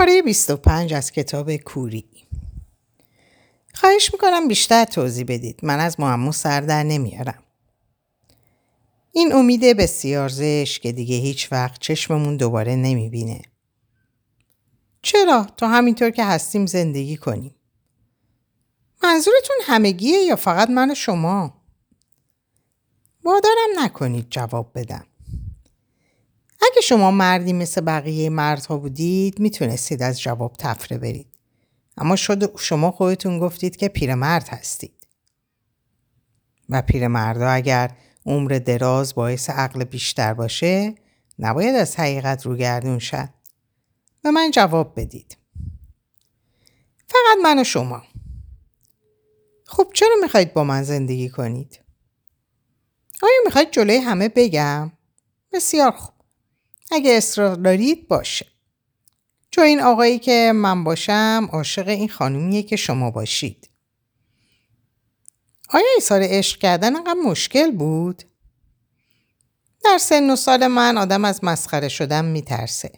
پاره 25 از کتاب کوری خواهش می‌کنم بیشتر توضیح بدید. من از معمو سر در نمیارم. این امید بسیار زش که دیگه هیچ وقت چشممون دوباره نمی‌بینه. چرا؟ تا همینطور که هستیم زندگی کنیم. منظورتون همگیه یا فقط من و شما؟ وادارم نکنید جواب بدم. اگه شما مردی مثل بقیه مردها بودید می‌تونستید از جواب تفره برید. اما شد شما خودتون گفتید که پیرمرد هستید. و پیرمردا اگر عمر دراز باعث عقل بیشتر باشه نباید از حقیقت رو گردون شد. به من جواب بدید. فقط من و شما. خب چرا می‌خواید با من زندگی کنید؟ آیا می‌خواید جلوی همه بگم؟ بسیار خوب. اگه اصرار دارید باشه. چون این آقایی که من باشم عاشق این خانومیه که شما باشید. آیا ایسار عشق کردن انقدر مشکل بود؟ در سن و سال من آدم از مسخره شدن میترسه.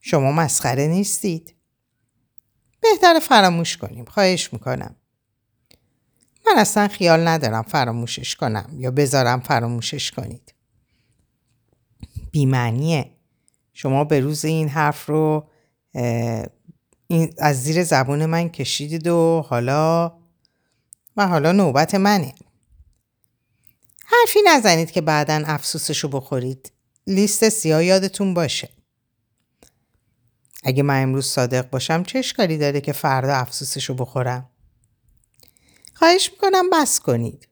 شما مسخره نیستید. بهتر فراموش کنیم. خواهش می‌کنم. من اصلا خیال ندارم فراموشش کنم یا بذارم فراموشش کنید. بیمعنیه. شما به روز این حرف رو از زیر زبون من کشیدید و حالا و حالا نوبت منه. حرفی نزنید که بعدا افسوسشو بخورید. لیست سیاه یادتون باشه. اگه من امروز صادق باشم چه اشکالی داره که فردا افسوسشو بخورم؟ خواهش می‌کنم بس کنید.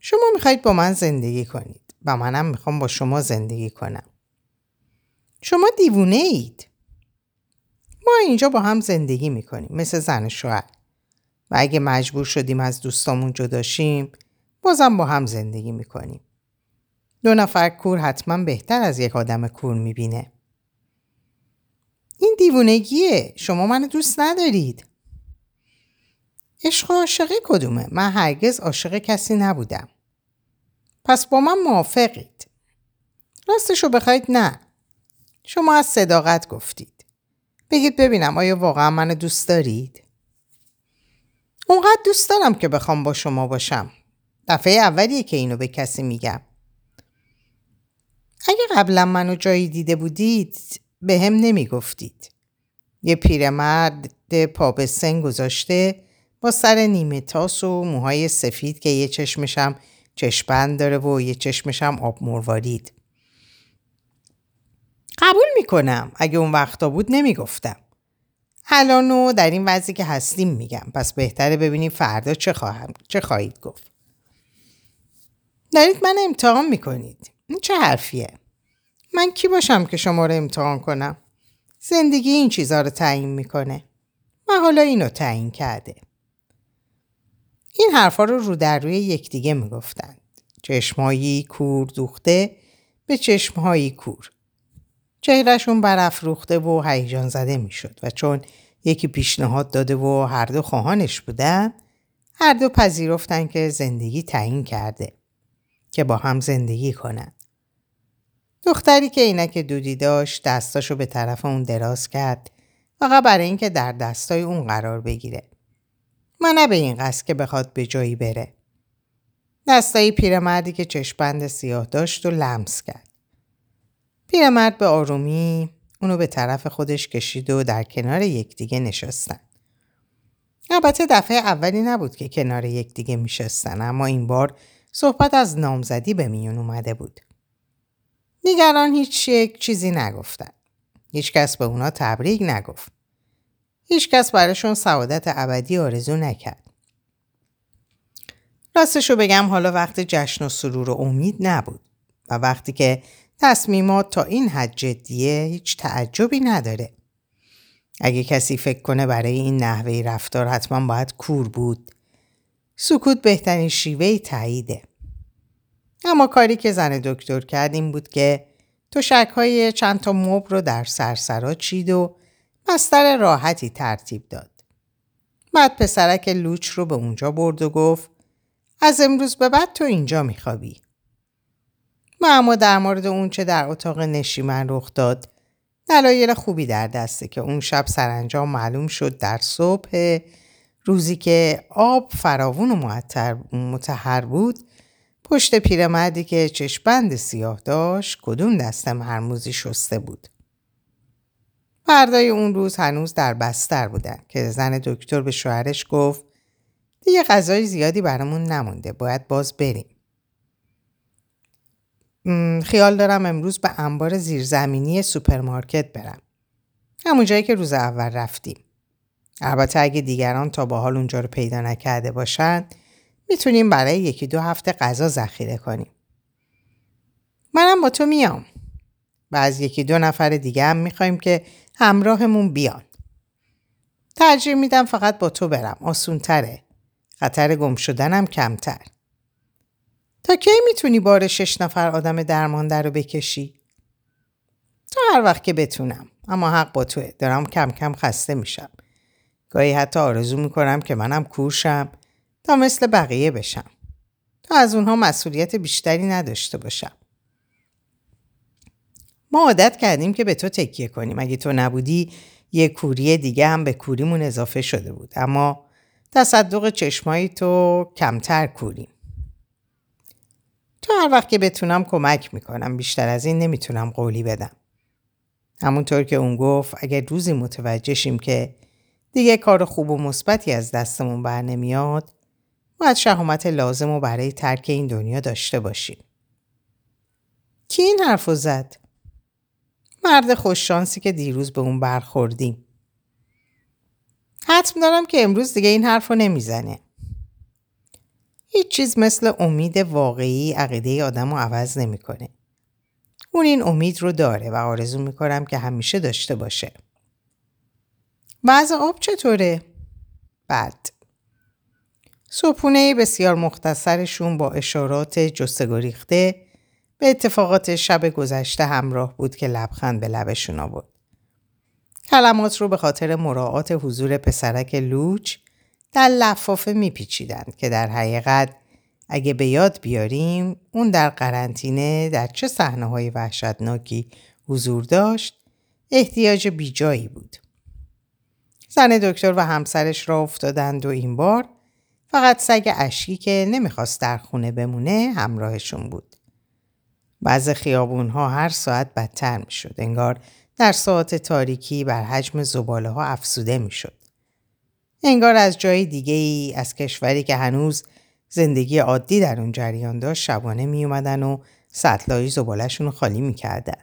شما می‌خواید با من زندگی کنید و منم می‌خوام با شما زندگی کنم. شما دیوونه اید. ما اینجا با هم زندگی می‌کنیم مثل زن شوهر. و اگه مجبور شدیم از دوستامون جداشیم بازم با هم زندگی می‌کنیم. دو نفر کور حتما بهتر از یک آدم کور می‌بینه. این دیوونگیه. شما منو دوست ندارید. عشق و عاشقی کدومه؟ من هرگز عاشق کسی نبودم. پس با من موافقید. راستشو بخواید نه. شما از صداقت گفتید. بگید ببینم آیا واقعا منو دوست دارید؟ اونقدر دوست دارم که بخوام با شما باشم. دفعه اولیه که اینو به کسی میگم. اگه قبلا منو جایی دیده بودید به هم نمی‌گفتید. یه پیرمرد پا به سن گذاشته با سر نیمه تاس و موهای سفید که یه چشمشم چشپند داره و یه چشمشم آب مروارید. قبول می‌کنم اگه اون وقتا بود نمی‌گفتم. الانو در این وضعی که هستیم میگم پس بهتره ببینیم فردا چه, خواهم چه خواهید گفت. دارید من امتحان می‌کنید. این چه حرفیه؟ من کی باشم که شما رو امتحان کنم؟ زندگی این چیزها رو تعیین می‌کنه. و حالا اینو تعیین کرده. این حرفا رو رو در روی یکدیگه می‌گفتند. چشمهایی کور دوخته به چشمهایی کور. چهرهشون برافروخته و هیجان زده می‌شد و چون یکی پیشنهاد داده و هر دو خواهانش بودن هر دو پذیرفتن که زندگی تعیین کرده که با هم زندگی کنند. دختری که عینک دودی داشت دستاشو به طرف اون دراز کرد فقط برای اینکه در دستای اون قرار بگیره. ما نه به این قصد که بخواد به جایی بره. دستایی پیرمردی که چشپند سیاه داشت و لمس کرد. پیرمرد به آرومی اونو به طرف خودش کشید و در کنار یکدیگه نشستن. البته دفعه اولی نبود که کنار یکدیگه میشستن اما این بار صحبت از نامزدی به میون اومده بود. دیگران هیچ یک چیزی نگفتن. هیچکس به اونا تبریک نگفت. هیچکس براشون سعادت ابدی آرزو نکرد. راستشو بگم حالا وقت جشن و سرور و امید نبود و وقتی که تصمیمات تا این حد جدیه هیچ تعجبی نداره. اگه کسی فکر کنه برای این نحوه رفتار حتما باید کور بود. سکوت بهترین شیوه تاییده. اما کاری که زن دکتر کرد این بود که تو شکهای چند تا مب رو در سرسرا چید و بستر راحتی ترتیب داد. بعد پسرک لوچ رو به اونجا برد و گفت از امروز به بعد تو اینجا میخوابی. ما اما در مورد اون چه در اتاق نشیمن رخ داد دلایل خوبی در دسته که اون شب سرانجام معلوم شد در صبح روزی که آب فراوون و متحر بود پشت پیرمردی که چشبند سیاه داشت کدوم دست مرموزی شسته بود. فردای اون روز هنوز در بستر بودن که زن دکتر به شوهرش گفت دیگه غذای زیادی برامون نمونده باید باز بریم. خیال دارم امروز به انبار زیرزمینی سوپرمارکت برم. همون جایی که روز اول رفتیم. البته اگه دیگران تا به حال اونجا رو پیدا نکرده باشن می‌تونیم برای یکی دو هفته غذا ذخیره کنیم. منم با تو میام. و از یکی دو نفر دیگه هم می‌خوایم که همراهمون بیان. ترجیح میدم فقط با تو برم. آسون تره. خطر گم شدنم کمتر. تا کی می‌تونی بار شش نفر آدم درمانده رو بکشی؟ تا هر وقت که بتونم. اما حق با توه. دارم کم کم خسته میشم. گاهی حتی آرزو می‌کنم که منم کورشم تا مثل بقیه بشم. تا از اونها مسئولیت بیشتری نداشته باشم. ما عادت کردیم که به تو تکیه کنیم. اگه تو نبودی یه کوری دیگه هم به کوریمون اضافه شده بود. اما تصدق چشمایی تو کمتر کوریم. تو هر وقت که بتونم کمک می‌کنم. بیشتر از این نمی‌تونم قولی بدم. همونطور که اون گفت اگر روزی متوجه شیم که دیگه کار خوب و مثبتی از دستمون بر نمیاد باید شهامت لازم رو برای ترک این دنیا داشته باشیم. کی این حرف زد؟ مرد خوششانسی که دیروز به اون برخوردیم. حتم دارم که امروز دیگه این حرف رو نمی‌زنه. هیچ چیز مثل امید واقعی عقیده آدم رو عوض نمی‌کنه. اون این امید رو داره و آرزو می‌کنم که همیشه داشته باشه. بعض آب چطوره؟ بد. صبحونه بسیار مختصرشون با اشارات جستگریخته به اتفاقات شب گذشته همراه بود که لبخند به لبشون آورد. کلمات رو به خاطر مراعات حضور پسرک لوچ در لفافه میپیچیدند که در حقیقت اگه به یاد بیاریم اون در قرنطینه در چه صحنه های وحشتناکی حضور داشت احتیاج بیجایی بود. زن دکتر و همسرش را افتادند و این بار فقط سگ اشکی که نمی‌خواست در خونه بمونه همراهشون بود. بعض خیابون ها هر ساعت بدتر می‌شد. انگار در ساعت تاریکی بر حجم زباله ها افسوده می‌شد. انگار از جای دیگه ای از کشوری که هنوز زندگی عادی در اون جریان داشت شبانه می اومدن و سطلایی زبالشون خالی می‌کردن.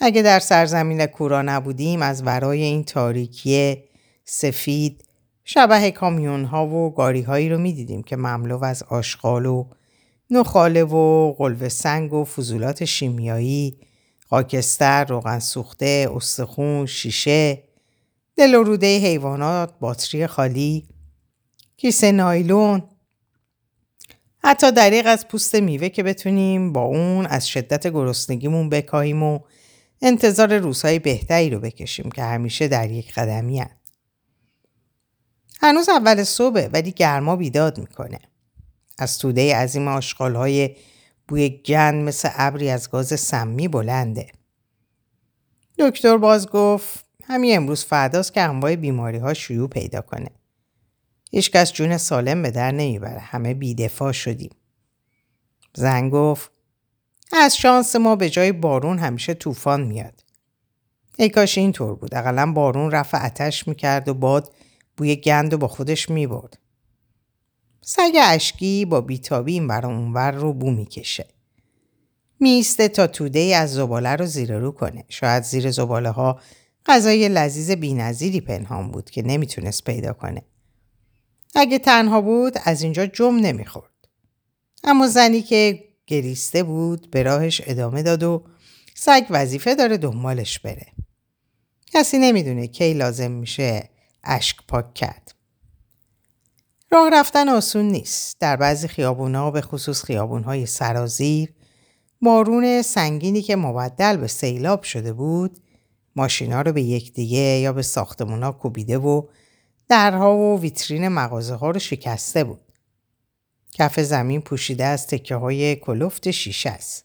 اگه در سرزمین کورا نبودیم از ورای این تاریکی سفید شبه کامیون ها و گاری هایی رو می‌دیدیم که مملو از آشغال و نخاله و قلوه سنگ و فضولات شیمیایی خاکستر، روغن سوخته، استخون، شیشه، دل و حیوانات، باتری خالی، کیسه نایلون، حتی دریق از پوست میوه که بتونیم با اون از شدت گرسنگیمون بکاهیم و انتظار روزهای بهتری رو بکشیم که همیشه در یک قدمی هن. هنوز اول صبح ولی گرما بیداد می‌کنه. از توده عظیم های بوی گند مثل ابری از گاز سمی بلنده. دکتر باز گفت همین امروز فرداست که انواع بیماری ها شیوع پیدا کنه. هیچکس جون سالم به در نمی‌بره. همه بیدفاع شدیم. زن گفت از شانس ما به جای بارون همیشه طوفان میاد. ای کاش اینطور بود. اقلا بارون رفع اتش می‌کرد و باد بوی گند و با خودش می‌برد. سگ اشکی با بیتابی این برا اونور رو بو می‌کشه. میسته تا توده از زباله رو زیر رو کنه. شاید زیر زباله ها غذای لذیذ بینظیری پنهان بود که نمی‌تونست پیدا کنه. اگه تنها بود از اینجا جم نمی‌خورد. اما زنی که گریسته بود به راهش ادامه داد و سگ وظیفه داره دنبالش بره. کسی نمی‌دونه کی لازم میشه اشک پاک کرد. راه رفتن آسون نیست. در بعضی خیابونها به خصوص خیابونهای سرازیر بارون سنگینی که مبدل به سیلاب شده بود ماشینا رو به یکدیگه یا به ساختمونا کوبیده و درها و ویترین مغازه ها رو شکسته بود. کف زمین پوشیده از تکه های کلفت شیشه است.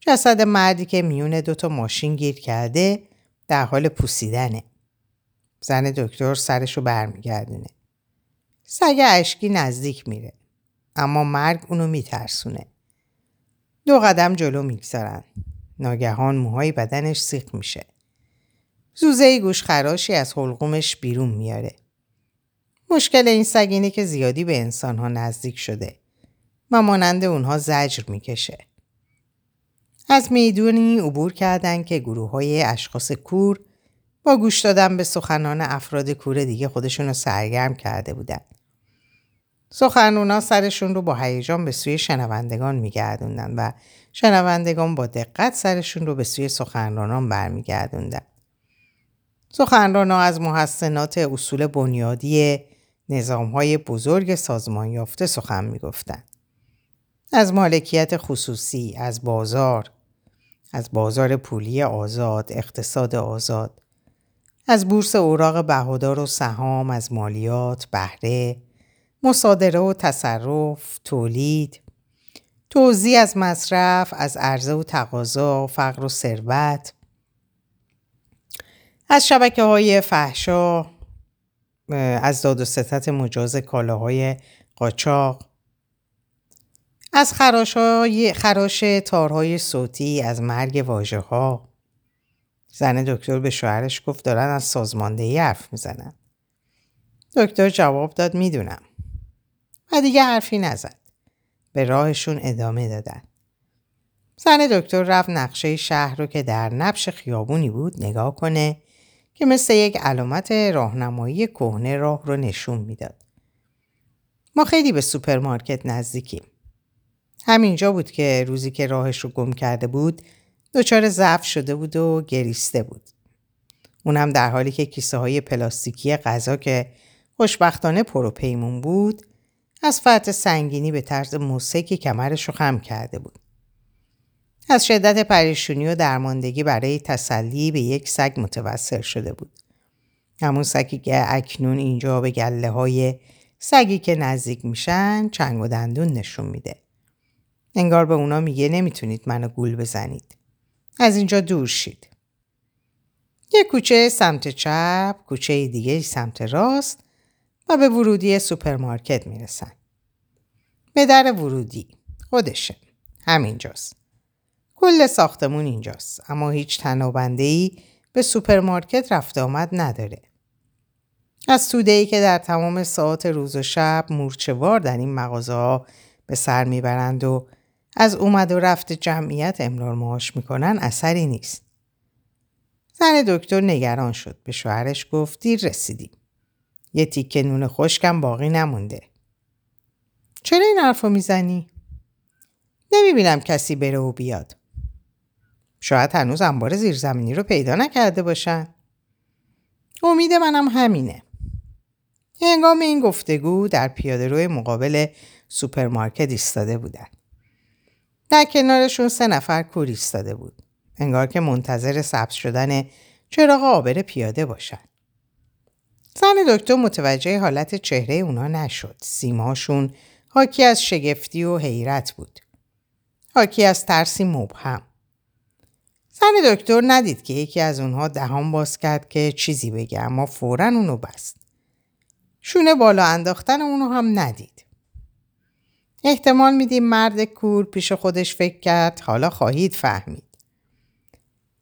جسد مردی که میون دوتا ماشین گیر کرده در حال پوسیدنه. زن دکتر سرشو برمیگردونه. سگ اشکی نزدیک میره. اما مرگ اونو میترسونه. دو قدم جلو می‌گذارن. ناگهان موهای بدنش سیخ میشه. زوزه گوش خراشی از حلقومش بیرون میاره. مشکل این سگ اینه که زیادی به انسان ها نزدیک شده و مانند اونها زجر می‌کشه. از می‌دونی عبور کردن که گروه های اشخاص کور با گوش دادن به سخنان افراد کور دیگه خودشون رو سرگرم کرده بودن. سخنونا سرشون رو با هیجان به سوی شنوندگان میگردوندن و شنوندگان با دقت سرشون رو به سوی سخنرانان برمیگردوندن. سخنرانا از محسنات اصول بنیادی نظام های بزرگ سازمان یافته سخن می‌گفتند. از مالکیت خصوصی، از بازار، از بازار پولی آزاد، اقتصاد آزاد، از بورس اوراق بهادار و سهام، از مالیات، بهره، مصادره و تصرف، تولید، توزیع از مصرف، از عرضه و تقاضا، فقر و ثروت، از شبکه های فحشا، از داد و ستت مجاز کالاهای قاچاق، از خراش, های خراش تارهای صوتی از مرگ واژه ها زن دکتر به شوهرش گفت دارن از سازماندهی حرف می‌زنن. دکتر جواب داد می‌دونم. و دیگه حرفی نزد به راهشون ادامه دادن زن دکتر رفت نقشه شهر رو که در نبش خیابونی بود نگاه کنه که مثل یک علامت راهنمایی کهنه راه رو نشون می‌داد. ما خیلی به سوپرمارکت نزدیکیم. همینجا بود که روزی که راهش رو گم کرده بود دچار ضعف شده بود و گریسته بود. اونم در حالی که کیسه های پلاستیکی غذا که خوشبختانه پرو پیمون بود از فرط سنگینی به طرز موسیقی کمرش رو خم کرده بود. از شدت پریشونی و درماندگی برای تسلی به یک سگ متوسل شده بود. همون سگی که اکنون اینجا به گله های سگی که نزدیک میشن چنگ و دندون نشون میده. انگار به اونا میگه نمی‌تونید منو گول بزنید. از اینجا دور شید. یه کوچه سمت چپ، کوچه دیگه سمت راست و به ورودی سوپرمارکت می‌رسن. به در ورودی خودشه. همینجاست. کل ساختمون اینجاست اما هیچ تنابنده ای به سوپرمارکت رفت آمد نداره. از توده ای که در تمام ساعت روز و شب مورچوار در این مغازه ها به سر می‌برند و از اومد و رفت جمعیت امرار معاش می‌کنن اثری نیست. زن دکتر نگران شد. به شوهرش گفت دیر رسیدیم. یه تیکه نون خشکم باقی نمونده. چرا این حرفو می‌زنی؟ نمی‌بینم کسی بره و بیاد. شاید هنوز انبار زیرزمینی رو پیدا نکرده باشن. امید منم همینه. هنگام این گفتگو در پیاده روی مقابل سوپرمارکت ایستاده بودن. در کنارشون سه نفر کور ایستاده بود. انگار که منتظر سبز شدن چراغ آبر پیاده باشن. زن دکتر متوجه حالت چهره اونا نشد. سیماشون حاکی از شگفتی و حیرت بود. حاکی از ترسی مبهم. زن دکتر ندید که یکی از اونها دهان باز کرد که چیزی بگه اما فورا اونو بست. شونه بالا انداختن اونو هم ندید. احتمال میدیم مرد کور پیش خودش فکر کرد حالا خواهید فهمید.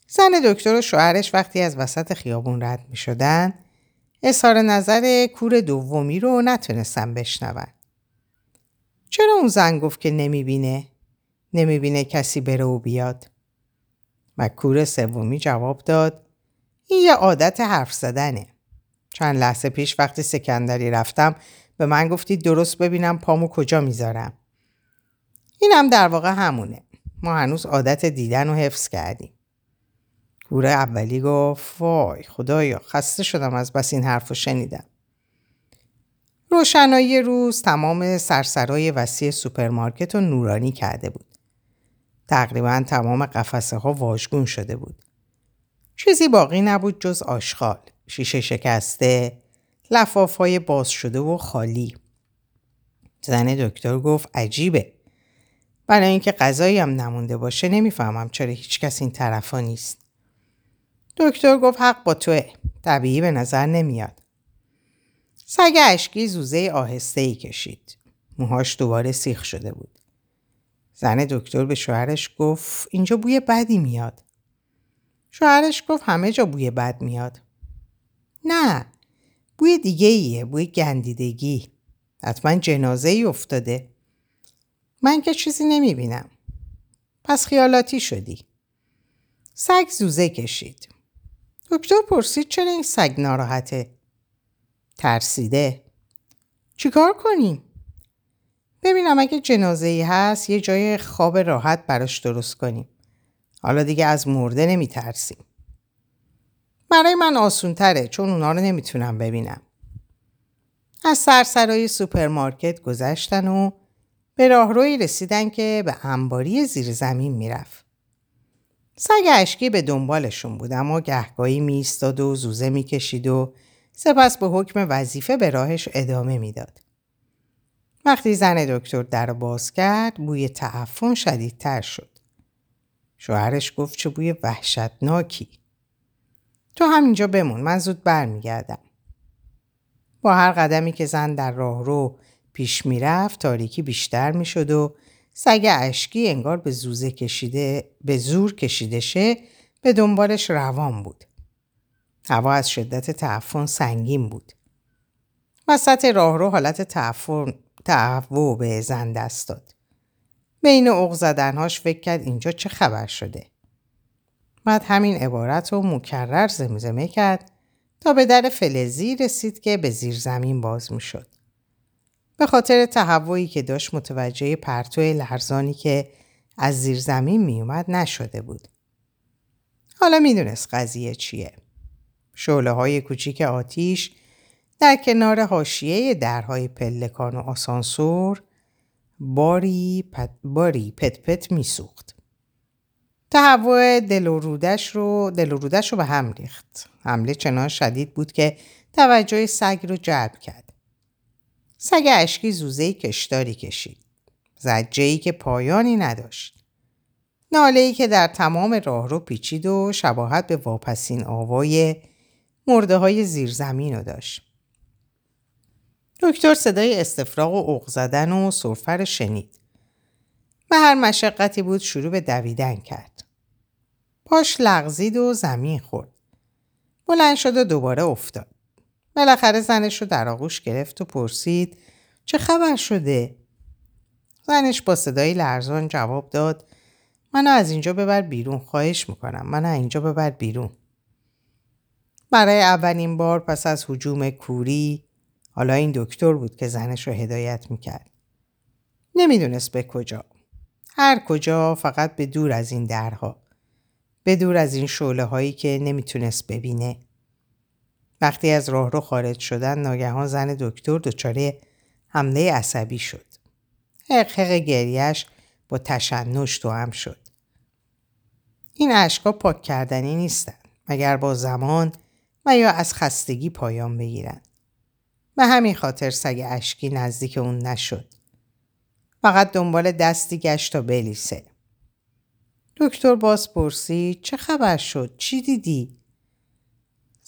زن دکتر و شوهرش وقتی از وسط خیابون رد می شدن اظهار نظر کور دومی رو نتونستن بشنون. چرا اون زن گفت که نمی‌بینه؟ نمی‌بینه کسی بره و بیاد؟ و کور سومی جواب داد این یه عادت حرف زدنه. چند لحظه پیش وقتی سکندری رفتم به من گفتی درست ببینم پامو کجا می‌ذارم. اینم در واقع همونه. ما هنوز عادت دیدن و حفظ کردیم. کور اولی گفت وای خدایا خسته شدم از بس این حرف رو شنیدم. روشنایی روز تمام سرسرای وسیع سوپرمارکت رو نورانی کرده بود. تقریبا تمام قفسه ها واژگون شده بود. چیزی باقی نبود جز آشغال، شیشه شکسته، لفاف های باز شده و خالی. زن دکتر گفت عجیبه. برای اینکه غذایی هم نمونده باشه نمی‌فهمم چرا هیچکس این طرفا نیست. دکتر گفت حق با توه. طبیعی به نظر نمیاد. سگ اشکی زوزه آهسته ای کشید. موهاش دوباره سیخ شده بود. زن دکتر به شوهرش گفت اینجا بوی بدی میاد. شوهرش گفت همه جا بوی بد میاد. نه بوی دیگه ایه بوی گندیدگی. حتما جنازه ای افتاده. من که چیزی نمی بینم. پس خیالاتی شدی. سگ زوزه کشید. دکتر پرسید چرا این سگ ناراحته؟ ترسیده. چیکار کنیم؟ ببینم اگه جنازه ای هست یه جای خواب راحت براش درست کنیم. حالا دیگه از مرده نمی ترسیم. برای من آسون تره چون اونا رو نمی‌تونم ببینم. از سرسرای سوپرمارکت گذشتن و به راهروی رسیدن که به انباری زیر زمین می‌رفت. سگ اشکی به دنبالشون بود اما گهگاهی میستاد و زوزه می‌کشید و سپس به حکم وظیفه به راهش ادامه می‌داد. وقتی زن دکتر در باز کرد بوی تعفن شدیدتر شد. شوهرش گفت چه بوی وحشتناکی. تو همینجا بمون من زود برمیگردم. با هر قدمی که زن در راهرو پیش می‌رفت تاریکی بیشتر می‌شد و سگ اشکی انگار به زوزه کشیده به زور کشیده شه به دنبالش روان بود. هوا از شدت تعفن سنگین بود. وسط راهرو حالت تعفن تعو به زن دست داد. بین اوق زدنهاش فکر کرد اینجا چه خبر شده. بعد همین عبارت رو مکرر زمزمه کرد تا به در فلزی رسید که به زیر زمین باز می شد. به خاطر تهوعی که داشت متوجه پرتو لرزانی که از زیر زمین می اومد نشده بود. حالا می‌دونست قضیه چیه. شعله های کوچیک آتیش در کنار حاشیه درهای پلکان و آسانسور باری پت باری پت پت میسوخت. تهوع دل و رو دل و رو به هم ریخت. حمله چنان شدید بود که توجه سگ رو جلب کرد. سگ اشکی زوزه کشداری کشید. زجه که پایانی نداشت. ناله ای که در تمام راه رو پیچید و شباهت به واپسین آوای مرده های زیرزمین رو داشت. دکتر صدای استفراغ و اق زدن و سرفر شنید. به هر مشقتی بود شروع به دویدن کرد. پاش لغزید و زمین خورد. بلند شد و دوباره افتاد. بالاخره زنش رو در آغوش گرفت و پرسید چه خبر شده؟ زنش با صدای لرزان جواب داد منو از اینجا ببر بیرون خواهش می‌کنم منو اینجا ببر بیرون. برای اولین بار پس از حجوم کوری حالا این دکتر بود که زنش رو هدایت می‌کرد. نمی‌دونست به کجا. هر کجا فقط به دور از این درها. به دور از این شعله هایی که نمی‌تونست ببینه. وقتی از راه رو خارج شدن ناگهان زن دکتر دچار حمله عصبی شد. حقحق گریش با تشنج تو هم شد. این اشکا پاک کردنی نیستن مگر با زمان و یا از خستگی پایان بگیرن. به همین خاطر سگ اشکی نزدیک اون نشد. فقط دنبال دستی گشت تا بلیسه. دکتر باز پرسید چه خبر شد؟ چی دیدی؟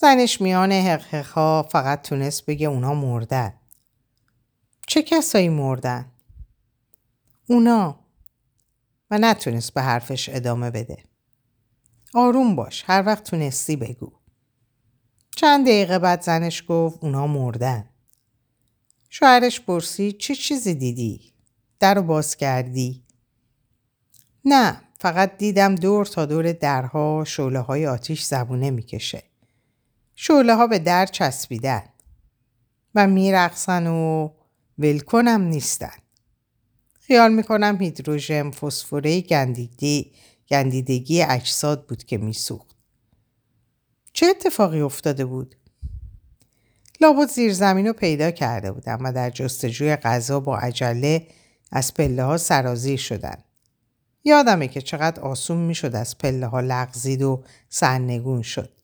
زنش میان حقحقها فقط تونست بگه اونا مردن. چه کسایی مردن؟ اونا و نتونست به حرفش ادامه بده. آروم باش هر وقت تونستی بگو. چند دقیقه بعد زنش گفت اونا مردن. شوهرش پرسید چه چیزی دیدی؟ در رو باز کردی؟ نه فقط دیدم دور تا دور درها شعله های آتیش زبونه می‌کشه. شعله ها به در چسبیدن و میرقصن و ولکنم نیستن. خیال می‌کنم هیدروژن فسفوره گندیدی گندیدگی اجساد بود که میسوخت. چه اتفاقی افتاده بود؟ لابد زیر زمین رو پیدا کرده بودم و در جستجوی غذا با عجله از پله ها سرازیر شدن. یادمه که چقدر آسون می‌شد از پله ها لغزید و سرنگون شد.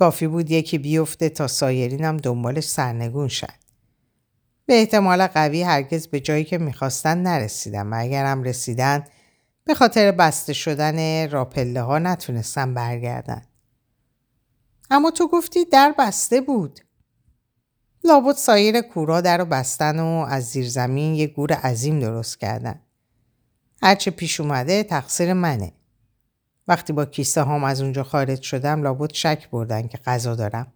کافی بود یکی بیفته تا سایرینم دنبالش سرنگون شد. به احتمال قوی هرگز به جایی که می‌خواستن نرسیدن و اگرم رسیدن به خاطر بسته شدن راپله ها نتونستن برگردن. اما تو گفتی در بسته بود. لابد سایر کورا در رو بستن و از زیر زمین یه گور عظیم درست کردن. هرچه پیش اومده تقصیر منه. وقتی با کیسه هام از اونجا خارج شدم لابد شک بردن که غذا دارم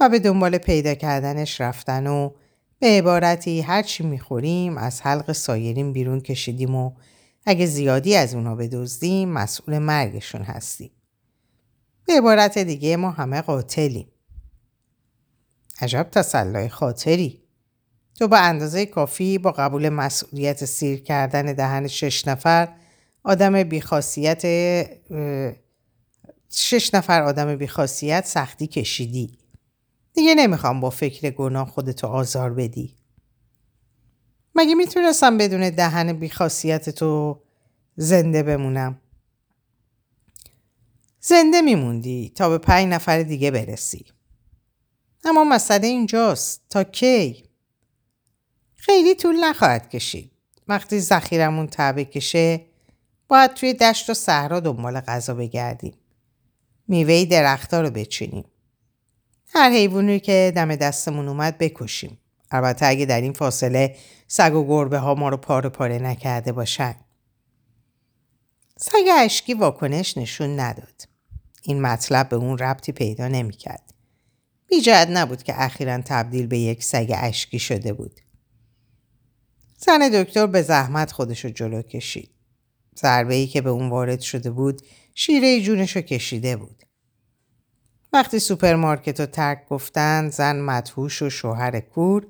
و به دنبال پیدا کردنش رفتن و به عبارتی هرچی می‌خوریم از حلق سایرین بیرون کشیدیم و اگه زیادی از اونا بدزدیم مسئول مرگشون هستیم. به عبارت دیگه ما همه قاتلیم. عجب تسلای خاطری. تو به اندازه کافی با قبول مسئولیت سیر کردن دهن شش نفر آدم بیخاصیت شش نفر آدم بیخاصیت سختی کشیدی. دیگه نمی‌خوام با فکر گناه خودتو آزار بدی. مگه می‌تونستم بدون دهن بیخاصیت تو زنده بمونم؟ زنده میموندی تا به پنج نفر دیگه برسی. اما مسئله اینجاست تا کی؟ خیلی طول نخواهد کشید. وقتی زخیرمون تعبه کشه باید توی دشت و صحرا دنبال غذا بگردیم. میوه درختها رو بچینیم. هر حیوانی که دم دستمون اومد بکشیم. البته اگه در این فاصله سگ و گربه ها ما رو پاره پاره نکرده باشن. سگ اشکی واکنش نشون نداد. این مطلب به اون ربطی پیدا نمی‌کرد. بیجهت نبود که اخیرا تبدیل به یک سگ اشکی شده بود. زن دکتر به زحمت خودشو جلو کشید. ضربه ای که به اون وارد شده بود شیره جونشو کشیده بود. وقتی سوپرمارکت رو ترک گفتن زن مدهوش و شوهر کور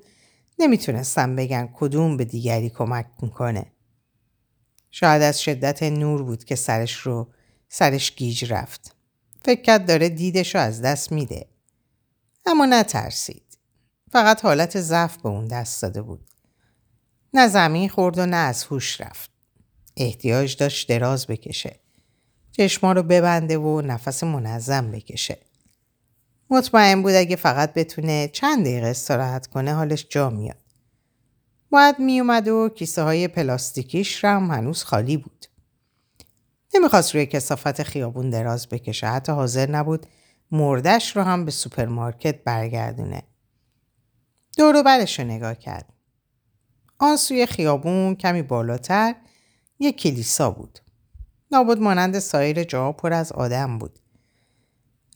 نمی‌تونستن بگن کدوم به دیگری کمک می‌کنه. شاید از شدت نور بود که سرش رو سرش گیج رفت. فکر کرد داره دیدش رو از دست میده. اما نترسید. فقط حالت ضعف به اون دست داده بود. نه زمین خورد و نه از هوش رفت. احتیاج داشت دراز بکشه. چشما رو ببنده و نفس منظم بکشه. مطمئن بود اگه فقط بتونه چند دقیقه استراحت کنه حالش جا میاد. باید میومد و کیسه های پلاستیکیش هم هنوز خالی بود. نمی‌خواست روی کثافت خیابون دراز بکشه حتی حاضر نبود مردش رو هم به سوپرمارکت برگردونه. دورو برش رو نگاه کرد. آن سوی خیابون کمی بالاتر یک کلیسا بود. نابود مانند سایر جاها پر از آدم بود.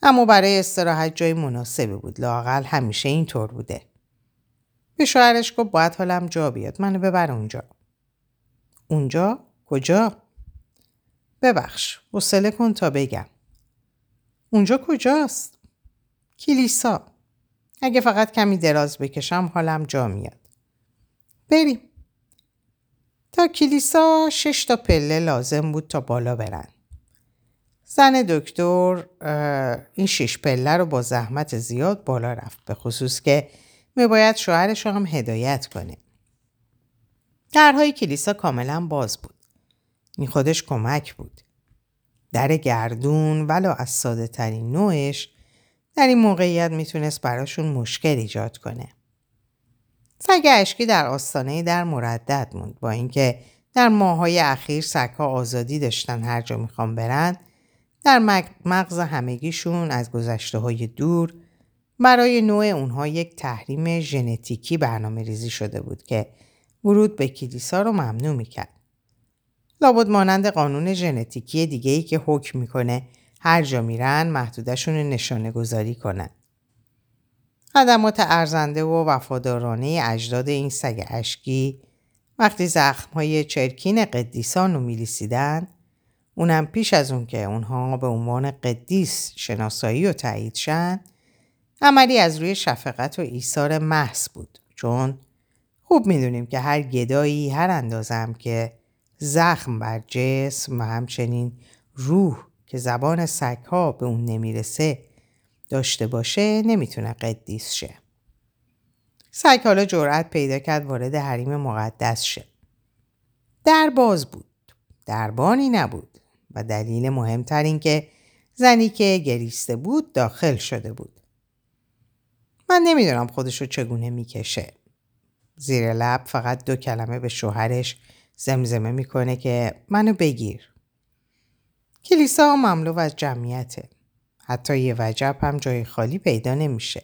اما برای استراحت جای مناسبی بود. لاقل همیشه اینطور بوده. به شوهرش گفت باید حالم جا بیاد. منو ببر اونجا. اونجا؟ کجا؟ ببخش. حوصله کن تا بگم. اونجا کجاست؟ کلیسا. اگه فقط کمی دراز بکشم حالم جا میاد. بریم. تا کلیسا شش تا پله لازم بود تا بالا برن. زن دکتر این شش پله رو با زحمت زیاد بالا رفت به خصوص که میباید شوهرش رو هم هدایت کنه. درهای کلیسا کاملا باز بود. این خودش کمک بود. در گردون ولو از ساده ترین نوعش در این موقعیت می‌تونست براشون مشکل ایجاد کنه. سگ اشکی در آستانه در مردد موند با اینکه در ماهای اخیر سگها آزادی داشتن هر جا می‌خوان برن در مغز همگیشون از گذشته های دور برای نوع اونها یک تحریم ژنتیکی برنامه ریزی شده بود که ورود به کلیسا رو ممنوع می‌کرد. لابد مانند قانون ژنتیکی دیگه ای که حکم می‌کنه هر جا میرن محدودشون نشانه گذاری کنن. خدمات ارزنده و وفادارانه اجداد این سگ اشکی وقتی زخمهای چرکین قدیسان رو میلیسیدن اونم پیش از اون که اونها به عنوان قدیس شناسایی و تایید شن عملی از روی شفقت و ایثار محض بود. چون خوب می‌دونیم که هر گدایی هر اندازم که زخم بر جسم و همچنین روح که زبان سگها به اون نمی‌رسه داشته باشه نمی‌تونه قدیس شه. سگ حالا جرأت پیدا کرد وارد حریم مقدس شه. در باز بود. دربانی نبود و دلیل مهمتر این که زنی که گریسته بود داخل شده بود. من نمی‌دونم خودشو چگونه می‌کشه. زیر لب فقط دو کلمه به شوهرش زمزمه می‌کنه که منو بگیر. کلیسا مملو از جمعیته. حتی یه وجب هم جای خالی پیدا نمیشه.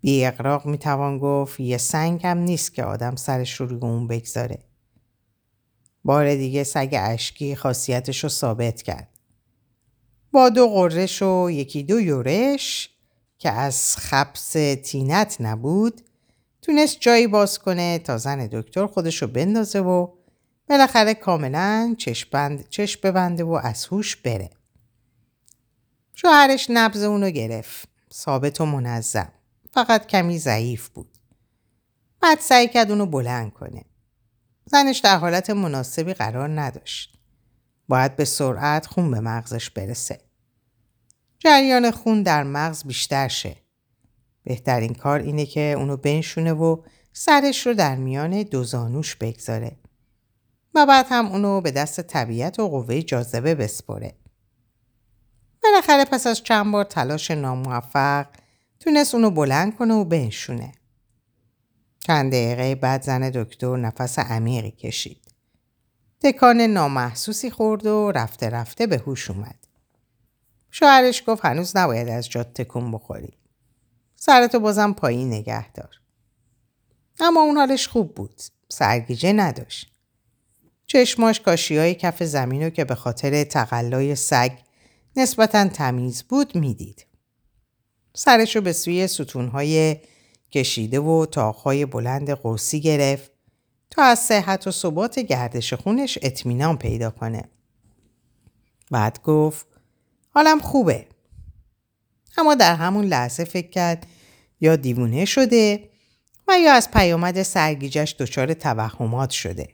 بی اقراق می‌توان گفت یه سنگ هم نیست که آدم سرش رو اون بگذاره. بار دیگه سگ اشکی خاصیتش رو ثابت کرد. با دو قررش و یکی دو یورش که از خبس تینت نبود تونست جایی باز کنه تا زن دکتر خودش رو بندازه و بالاخره کاملا چشم, بند، چشم ببنده و از هوش بره. شوهرش نبز اونو گرفت. ثابت و منظم. فقط کمی ضعیف بود. بعد سعی کرد اونو بلند کنه. زنش در حالت مناسبی قرار نداشت. باید به سرعت خون به مغزش برسه. جریان خون در مغز بیشتر شه. بهترین کار اینه که اونو بنشونه و سرش رو در میان دو زانوش بگذاره. و بعد هم اونو به دست طبیعت و قوه جاذبه بسپره. بالاخره پس از چند بار تلاش ناموفق تونست اونو بلند کنه و بنشونه. چند دقیقه بعد زن دکتر نفس عمیقی کشید. تکان نامحسوسی خورد و رفته رفته به هوش اومد. شوهرش گفت هنوز نباید از جات تکون بخوری. سرتو بازم پایین نگه دار. اما اون حالش خوب بود. سرگیجه نداشت. چشماش کاشی های کف زمین که به خاطر تقلای سگ نسبتا تمیز بود می‌دید. سرش رو به سوی ستونهای کشیده و تاقهای بلند قوسی گرفت تا از صحت و ثبات گردش خونش اطمینان پیدا کنه. بعد گفت حالم خوبه. اما در همون لحظه فکر کرد یا دیوونه شده و یا از پیامد سرگیجش دچار توهمات شده.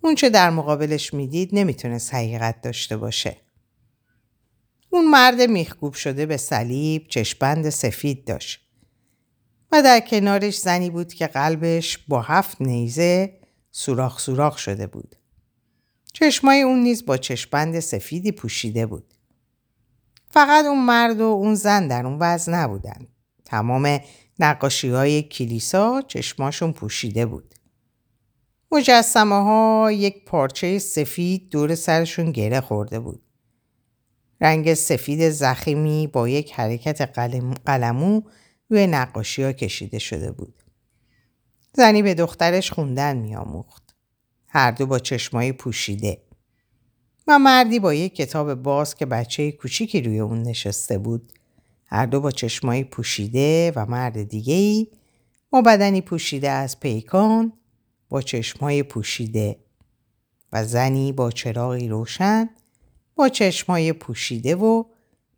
اون چه در مقابلش می‌دید نمی‌تونست حقیقت داشته باشه. اون مرد میخکوب شده به صلیب چشپند سفید داشت و در کنارش زنی بود که قلبش با هفت نیزه سوراخ سوراخ شده بود. چشمای اون نیز با چشپند سفیدی پوشیده بود. فقط اون مرد و اون زن در اون وضع نبودن. تمام نقاشی های کلیسا چشماشون پوشیده بود. مجسمه ها یک پارچه سفید دور سرشون گره خورده بود. رنگ سفید زخیمی با یک حرکت قلمو روی نقاشی ها کشیده شده بود. زنی به دخترش خوندن میآموخت. هر دو با چشمایی پوشیده. و مردی با یک کتاب باز که بچه کوچیکی روی اون نشسته بود. هر دو با چشمایی پوشیده و مرد دیگه ای با بدنی پوشیده از پیکان با چشمای پوشیده و زنی با چراغی روشن با چشمای پوشیده و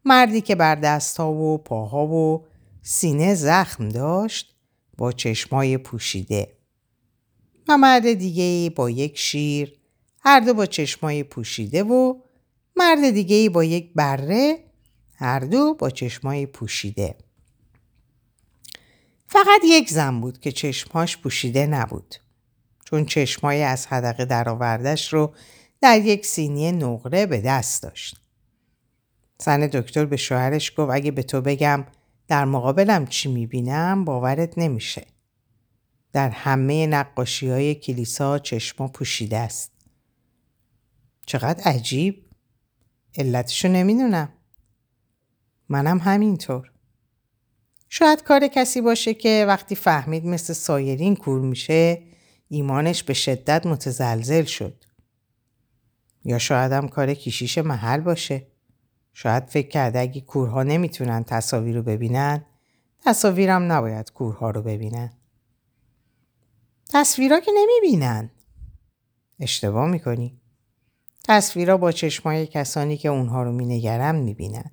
مردی که بر دستها و پاها و سینه زخم داشت با چشمای پوشیده. و مرد دیگه با یک شیر هر دو با چشمای پوشیده و مرد دیگه با یک بره هر دو با چشمای پوشیده. فقط یک زن بود که چشمهاش پوشیده نبود. چون چشمای از حدقه درآوردش رو در یک سینی نقره به دست داشت. زن دکتر به شوهرش گفت اگه به تو بگم در مقابلم چی می‌بینم باورت نمیشه. در همه نقاشی های کلیسا چشما پوشیده است. چقدر عجیب. علتشو نمی‌دونم. منم همینطور. شاید کار کسی باشه که وقتی فهمید مثل سایرین کور میشه ایمانش به شدت متزلزل شد. یا شاید هم کار کیشیش محل باشه. شاید فکر کرده اگه کورها نمی‌تونن تصاویر رو ببینن تصاویرم نباید کورها رو ببینن. تصویرها که نمی‌بینن. اشتباه می‌کنی. تصویرها با چشمای کسانی که اونها رو مینگرن می‌بینن.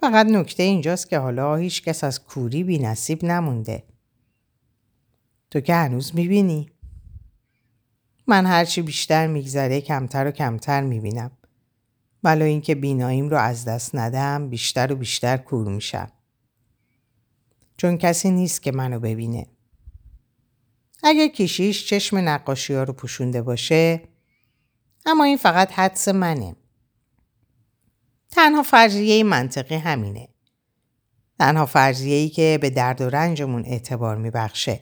فقط نکته اینجاست که حالا هیچ کس از کوری بی نصیب نمونده. تو که هنوز می‌بینی؟ من هرچی بیشتر میگذره کمتر و کمتر می‌بینم. ولی اینکه بیناییم رو از دست ندم بیشتر و بیشتر کور میشم. چون کسی نیست که منو ببینه. اگه کشیش چشم نقاشی ها رو پوشونده باشه اما این فقط حدس منه. تنها فرضیه منطقی همینه. تنها فرضیه ای که به درد و رنجمون اعتبار میبخشه.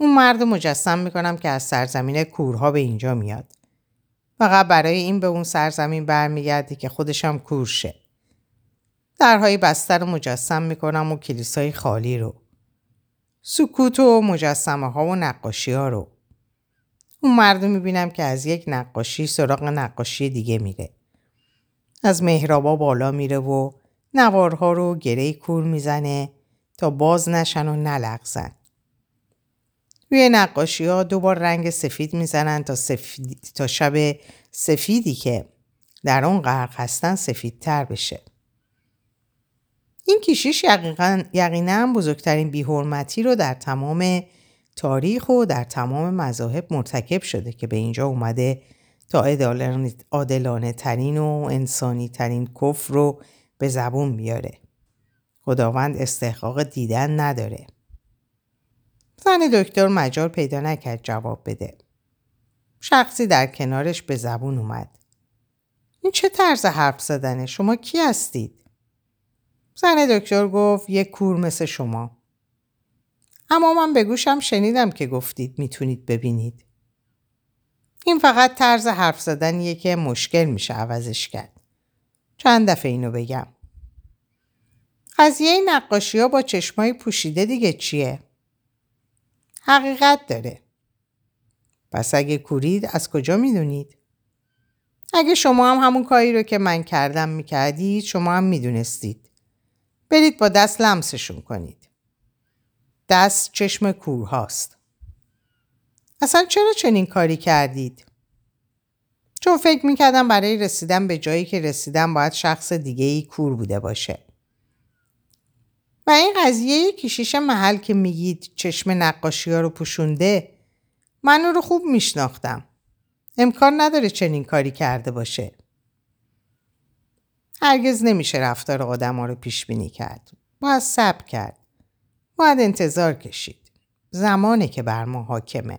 اون مرد مجسم می‌کنم که از سرزمین کورها به اینجا میاد. فقط برای این به اون سرزمین برمیگرده که خودشم کورشه. درهای بسته رو مجسم می‌کنم و کلیسای خالی رو. سکوت و مجسمه ها و نقاشی ها رو. اون مرد می‌بینم که از یک نقاشی سراغ نقاشی دیگه میره. از مهرابا بالا میره و نوارها رو گره کور می‌زنه تا باز نشن و نلغزن. روی نقاشی ها دوبار رنگ سفید می‌زنن تا, تا شب سفیدی که در اون غرق هستن سفیدتر بشه. این کشیش یقینا بزرگترین بیحرمتی رو در تمام تاریخ و در تمام مذاهب مرتکب شده که به اینجا اومده تا عادلانه ترین و انسانی ترین کفر رو به زبون بیاره. خداوند استحقاق دیدن نداره. زن دکتر مجال پیدا نکرد جواب بده. شخصی در کنارش به زبون اومد. این چه طرز حرف زدنه؟ شما کی هستید؟ زن دکتر گفت یک کور مثل شما. اما من به گوشم شنیدم که گفتید می‌تونید ببینید. این فقط طرز حرف زدنیه که مشکل میشه عوضش کرد. چند دفعه اینو بگم. قضیه نقاشی ها با چشمای پوشیده دیگه چیه؟ حقیقت داره. پس اگه کورید از کجا می‌دونید؟ اگه شما هم همون کاری رو که من کردم می‌کردید شما هم می‌دونستید. برید با دست لمسشون کنید. دست چشم کور هاست. اصلا چرا چنین کاری کردید؟ چون فکر می‌کردم برای رسیدن به جایی که رسیدم باید شخص دیگه ای کور بوده باشه. این قضیه کشیش محل که میگید چشم نقاشی ها رو پوشونده من رو خوب میشناختم. امکان نداره چنین کاری کرده باشه. هرگز نمیشه رفتار آدم ها رو پیش بینی کرد. باید صبر کرد. باید انتظار کشید. زمانی که بر ما حاکمه.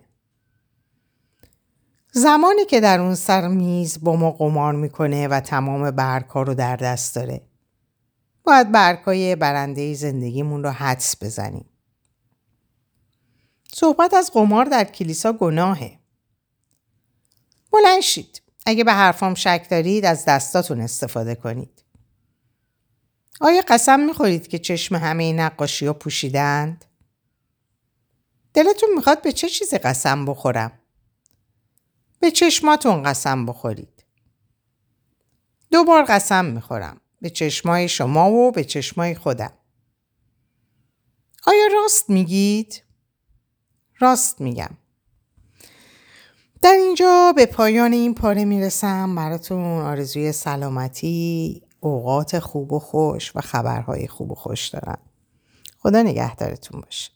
زمانی که در اون سر میز با ما قمار می‌کنه و تمام برکا رو در دست داره. باید برکای برنده زندگیمون رو حدس بزنیم. صحبت از قمار در کلیسا گناهه. بلند شید. اگه به حرفام شک دارید از دستاتون استفاده کنید. آیا قسم می‌خورید که چشم همه نقاشی ها پوشیدند؟ دلتون می‌خواد به چه چیزی قسم بخورم؟ به چشماتون قسم بخورید. دو بار قسم می‌خورم. به چشمای شما و به چشمای خودم. آیا راست میگید؟ راست میگم. در اینجا به پایان این پاره می‌رسم براتون آرزوی سلامتی اوقات خوب و خوش و خبرهای خوب و خوش دارم خدا نگهدارتون باشه